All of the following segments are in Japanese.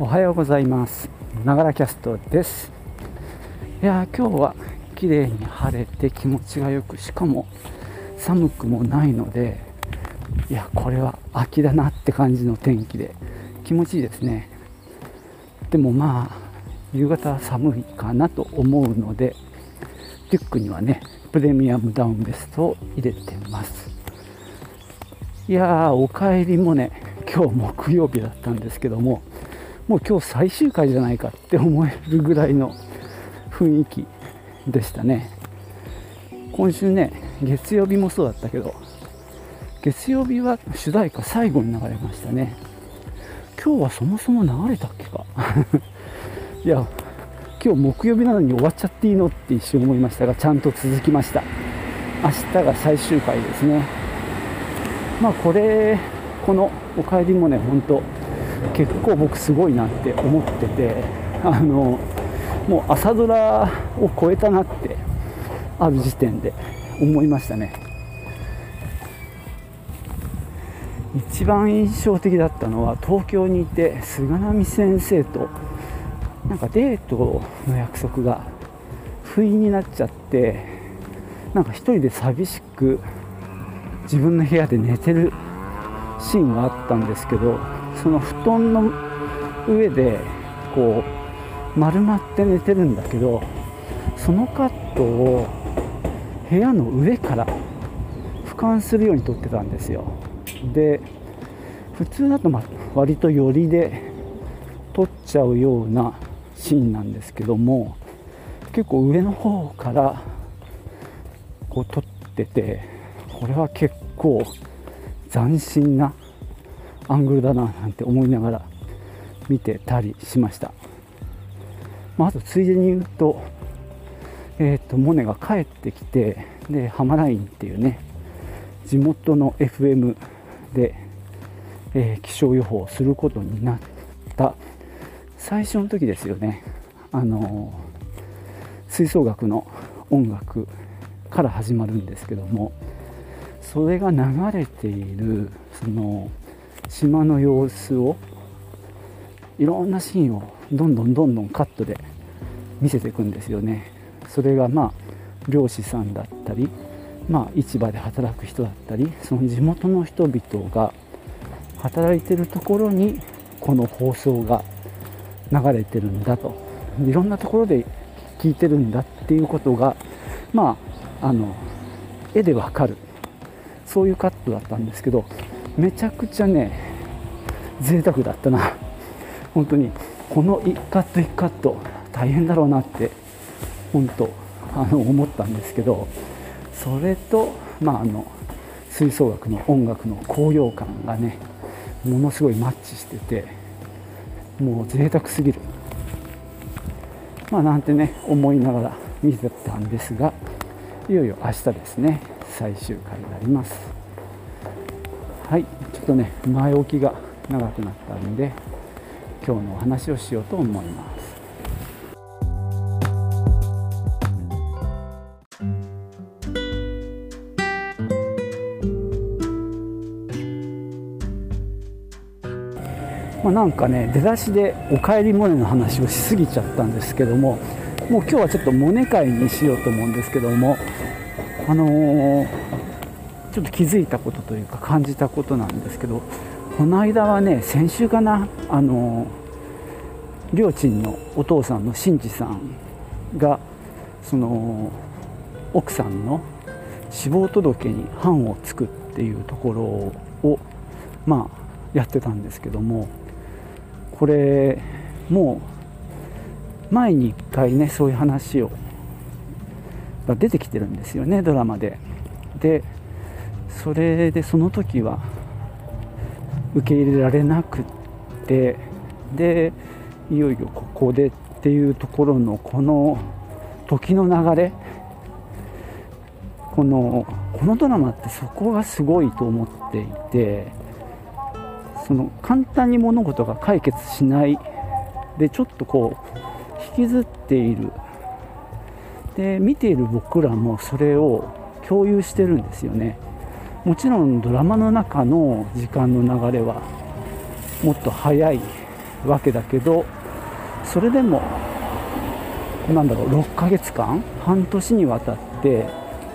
おはようございます。ながらキャストです。いや今日は綺麗に晴れて気持ちがよくしかも寒くもないのでいやこれは秋だなって感じの天気で気持ちいいですね。でもまあ夕方は寒いかなと思うのでリュックにはねプレミアムダウンベストを入れてます。いやーおかえりもね今日木曜日だったんですけどももう今日最終回じゃないかって思えるぐらいの雰囲気でしたね。今週ね月曜日もそうだったけど月曜日は主題歌最後に流れましたね。今日はそもそも流れたっけか？いや今日木曜日なのに終わっちゃっていいのって一瞬思いましたがちゃんと続きました。明日が最終回ですね。まあこれこの「おかえり」もね本当結構僕すごいなって思っててあのもう朝ドラを超えたなってある時点で思いましたね。一番印象的だったのは東京にいて菅波先生となんかデートの約束が不意になっちゃってなんか一人で寂しく自分の部屋で寝てるシーンがあったんですけどその布団の上でこう丸まって寝てるんだけどそのカットを部屋の上から俯瞰するように撮ってたんですよ。で普通だとま割と寄りで撮っちゃうようなシーンなんですけども結構上の方からこう撮っててこれは結構斬新なアングルだななんて思いながら見てたりしました、まあ、あとついでに言うと,、えーと、モネが帰ってきてでハマラインっていうね地元の FM で、えー、気象予報をすることになった。最初の時ですよね。あの吹奏楽の音楽から始まるんですけどもそれが流れているその島の様子をいろんなシーンをどんどんどんどんカットで見せていくんですよね。それがまあ漁師さんだったりまあ市場で働く人だったりその地元の人々が働いてるところにこの放送が流れてるんだと。いろんなところで聞いてるんだっていうことがまああの絵でわかる。そういうカットだったんですけどめちゃくちゃね贅沢だったな。本当にこの1カット1カット大変だろうなって本当あの思ったんですけどそれとまああの吹奏楽の音楽の高揚感がねものすごいマッチしててもう贅沢すぎる。まあなんてね思いながら見てたんですがいよいよ明日ですね最終回になります。はいちょっとね前置きが長くなったんで今日のお話をしようと思います。まあ、なんかね出だしで「おかえりモネ」の話をしすぎちゃったんですけどももう今日はちょっとモネ会にしようと思うんですけどもあのーちょっと気づいたことというか感じたことなんですけどこの間はね先週かなあのりょーちんのお父さんのしんちさんがその奥さんの死亡届に版をつくっていうところをまあやってたんですけどもこれもう前に1回ねそういう話をが出てきてるんですよねドラマで。でそれでその時は受け入れられなくってでいよいよここでっていうところのこの時の流れこのこのドラマってそこがすごいと思っていてその簡単に物事が解決しないでちょっとこう引きずっている。で見ている僕らもそれを共有してるんですよね。もちろんドラマの中の時間の流れはもっと早いわけだけどそれでもなんだろう6ヶ月間半年にわたって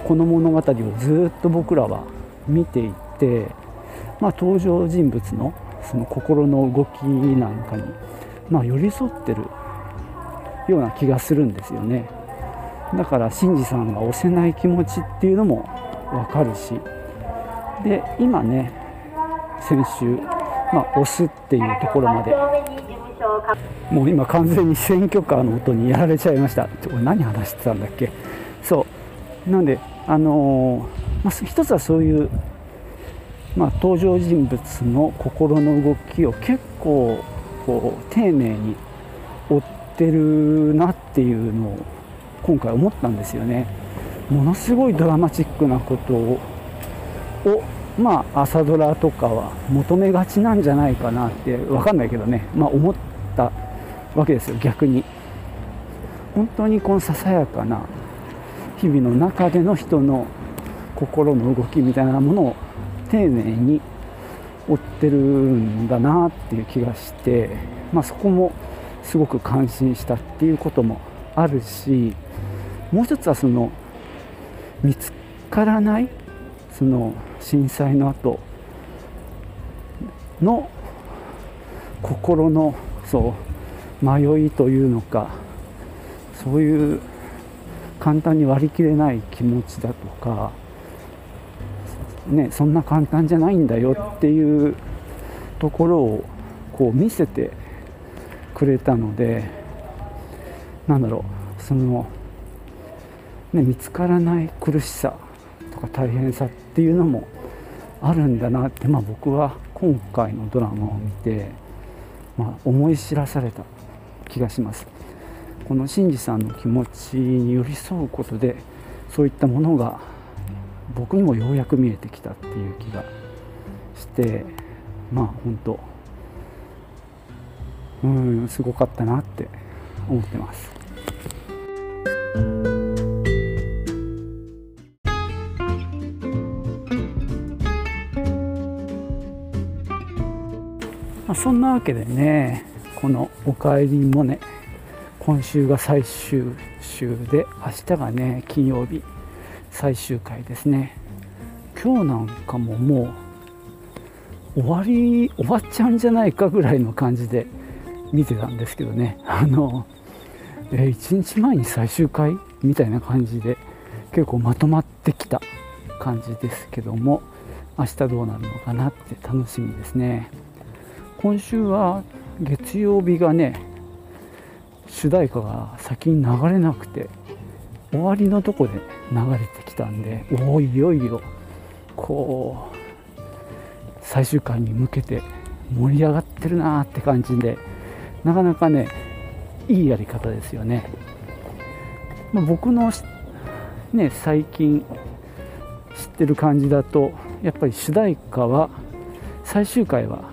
この物語をずっと僕らは見ていて、まあ、登場人物のその心の動きなんかに、まあ、寄り添ってるような気がするんですよね。だから新次さんが押せない気持ちっていうのも分かるしで今ね先週、まあ、押すっていうところまで。もう今完全に選挙カーの音にやられちゃいました。何話してたんだっけ。そう。なんであのー、まあ、一つはそういう、まあ、登場人物の心の動きを結構こう丁寧に追ってるなっていうのを今回思ったんですよね。ものすごいドラマチックなことををまあ朝ドラとかは求めがちなんじゃないかなって分かんないけどね。まあ思ったわけですよ逆に。本当にこのささやかな日々の中での人の心の動きみたいなものを丁寧に追ってるんだなっていう気がして、まあ、そこもすごく感心したっていうこともあるしもう一つはその見つからないその震災の後の心のそう迷いというのかそういう簡単に割り切れない気持ちだとか、ね、そんな簡単じゃないんだよっていうところをこう見せてくれたのでなんだろうその、ね、見つからない苦しさか大変さっていうのもあるんだなって、まあ、僕は今回のドラマを見て、まあ、思い知らされた気がしますこの新次さんの気持ちに寄り添うことでそういったものが僕にもようやく見えてきたっていう気がしてまあ本当うんすごかったなって思ってます。まあ、そんなわけでねこの「おかえりモネ」今週が最終週で明日がね金曜日最終回ですね。今日なんかももう終わり終わっちゃうんじゃないかぐらいの感じで見てたんですけどね。あの、え、1日前に最終回？みたいな感じで結構まとまってきた感じですけども明日どうなるのかなって楽しみですね。今週は月曜日がね主題歌が先に流れなくて終わりのとこで流れてきたんでおおいよいよこう最終回に向けて盛り上がってるなーって感じでなかなかねいいやり方ですよね、まあ、僕のね最近知ってる感じだとやっぱり主題歌は最終回は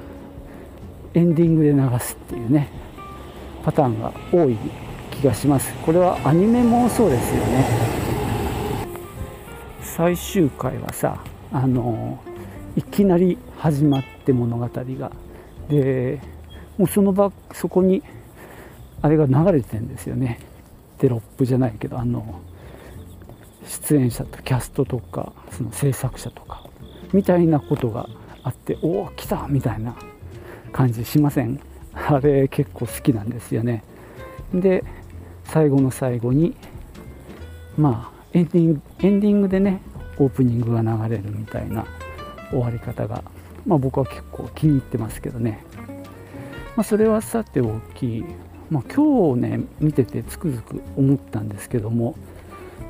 エンディングで流すっていうねパターンが多い気がします。これはアニメもそうですよね。最終回はさあのいきなり始まって物語が。でもうその場そこにあれが流れてるんですよね。テロップじゃないけどあの出演者とキャストとかその制作者とかみたいなことがあっておお来たみたいな。感じしません。あれ結構好きなんですよね。で最後の最後にまあエンディングエンディングでねオープニングが流れるみたいな終わり方が、まあ、僕は結構気に入ってますけどね、まあ、それはさておき、まあ、今日ね見ててつくづく思ったんですけども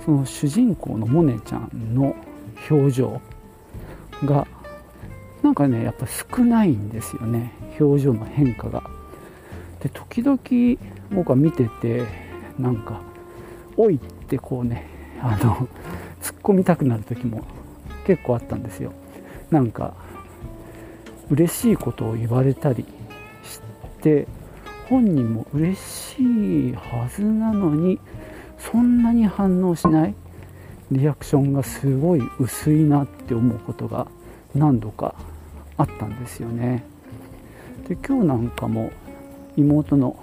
その主人公のモネちゃんの表情がなんかねやっぱ少ないんですよね。表情の変化が。で時々僕は見ててなんか「おい!」ってこうねあの突っ込みたくなる時も結構あったんですよ。なんか嬉しいことを言われたりして本人も嬉しいはずなのにそんなに反応しない。リアクションがすごい薄いなって思うことが何度かあったんですよね。で今日なんかも妹の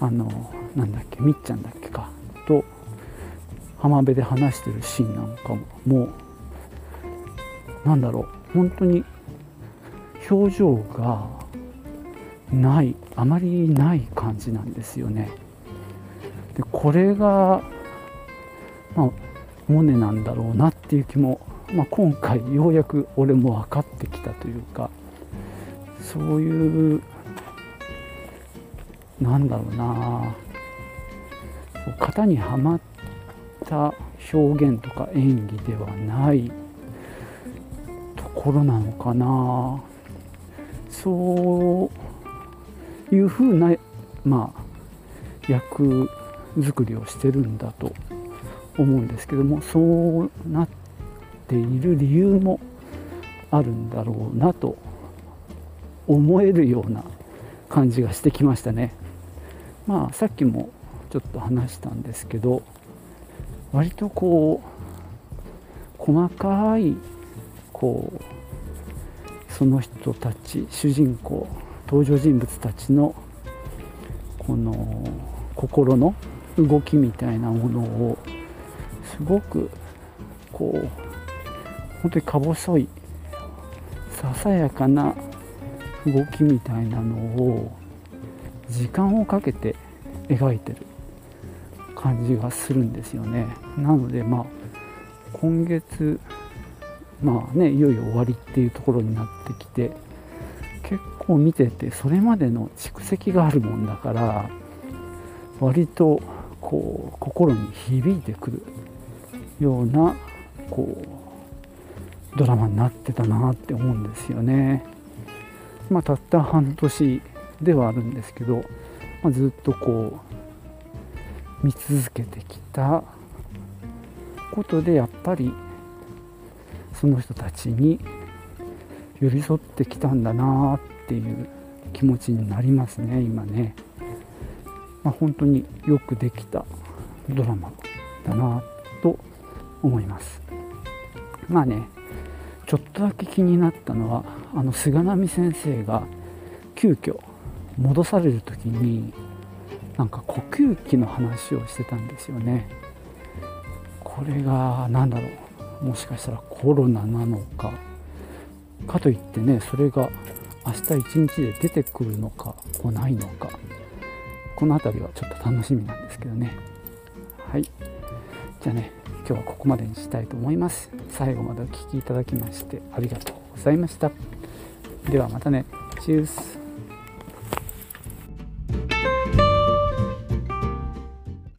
あのなんだっけみっちゃんだっけかと浜辺で話してるシーンなんかももうなんだろう本当に表情がないあまりない感じなんですよね。でこれが、まあ、モネなんだろうなっていう気も、まあ、今回ようやく俺も分かってきたというかそういうなんだろうな。型にはまった表現とか演技ではないところなのかな。そういうふうなまあ役作りをしてるんだと思うんですけどもそうなってている理由もあるんだろうなと思えるような感じがしてきましたね。まあさっきもちょっと話したんですけど割とこう細かいこうその人たち主人公登場人物たちのこの心の動きみたいなものをすごくこう本当にか細いささやかな動きみたいなのを時間をかけて描いてる感じがするんですよね。なのでまあ今月まあねいよいよ終わりっていうところになってきて結構見ててそれまでの蓄積があるもんだから割とこう心に響いてくるようなこうドラマになってたなって思うんですよね。まあ、たった半年ではあるんですけど、まあ、ずっとこう見続けてきたことでやっぱりその人たちに寄り添ってきたんだなっていう気持ちになりますね今ね。まあ、本当によくできたドラマだなと思いますまあねちょっとだけ気になったのはあの菅波先生が急遽戻される時になんか呼吸器の話をしてたんですよね。これが何だろう。もしかしたらコロナなのか。かといってねそれが明日一日で出てくるのか来ないのか。この辺りはちょっと楽しみなんですけどね。はい。じゃあね。今日はここまでにしたいと思います。最後までお聴きいただきましてありがとうございました。ではまたね。チュース。